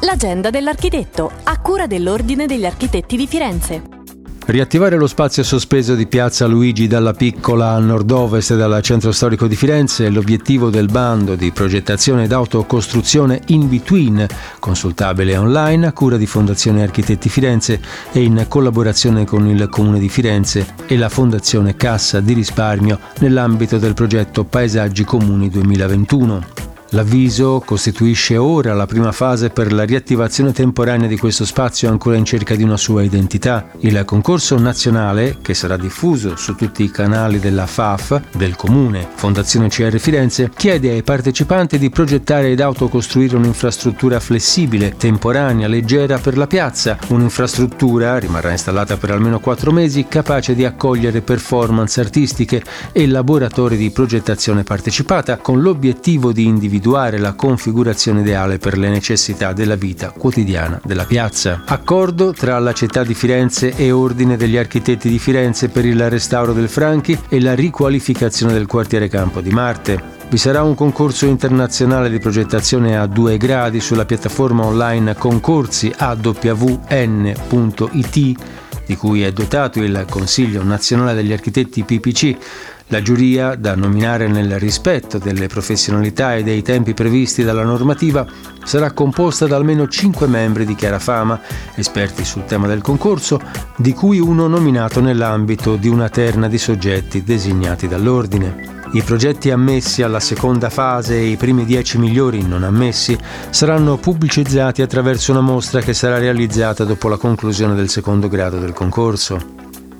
L'agenda dell'architetto, a cura dell'Ordine degli Architetti di Firenze. Riattivare lo spazio sospeso di Piazza Luigi dalla piccola a nord-ovest dal centro storico di Firenze è l'obiettivo del bando di progettazione ed autocostruzione In Between, consultabile online a cura di Fondazione Architetti Firenze e in collaborazione con il Comune di Firenze e la Fondazione Cassa di Risparmio nell'ambito del progetto Paesaggi Comuni 2021. L'avviso costituisce ora la prima fase per la riattivazione temporanea di questo spazio ancora in cerca di una sua identità. Il concorso nazionale, che sarà diffuso su tutti i canali della FAF, del Comune, Fondazione CR Firenze, chiede ai partecipanti di progettare ed autocostruire un'infrastruttura flessibile, temporanea, leggera per la piazza, un'infrastruttura, rimarrà installata per almeno quattro mesi, capace di accogliere performance artistiche e laboratori di progettazione partecipata, con l'obiettivo di individuare individuare la configurazione ideale per le necessità della vita quotidiana della piazza. Accordo tra la città di Firenze e Ordine degli Architetti di Firenze per il restauro del Franchi e la riqualificazione del quartiere Campo di Marte. Vi sarà un concorso internazionale di progettazione a due gradi sulla piattaforma online concorsi awn.it di cui è dotato il Consiglio nazionale degli architetti PPC la giuria, da nominare nel rispetto delle professionalità e dei tempi previsti dalla normativa, sarà composta da almeno 5 membri di chiara fama, esperti sul tema del concorso, di cui uno nominato nell'ambito di una terna di soggetti designati dall'ordine. I progetti ammessi alla seconda fase e i primi 10 migliori non ammessi saranno pubblicizzati attraverso una mostra che sarà realizzata dopo la conclusione del secondo grado del concorso.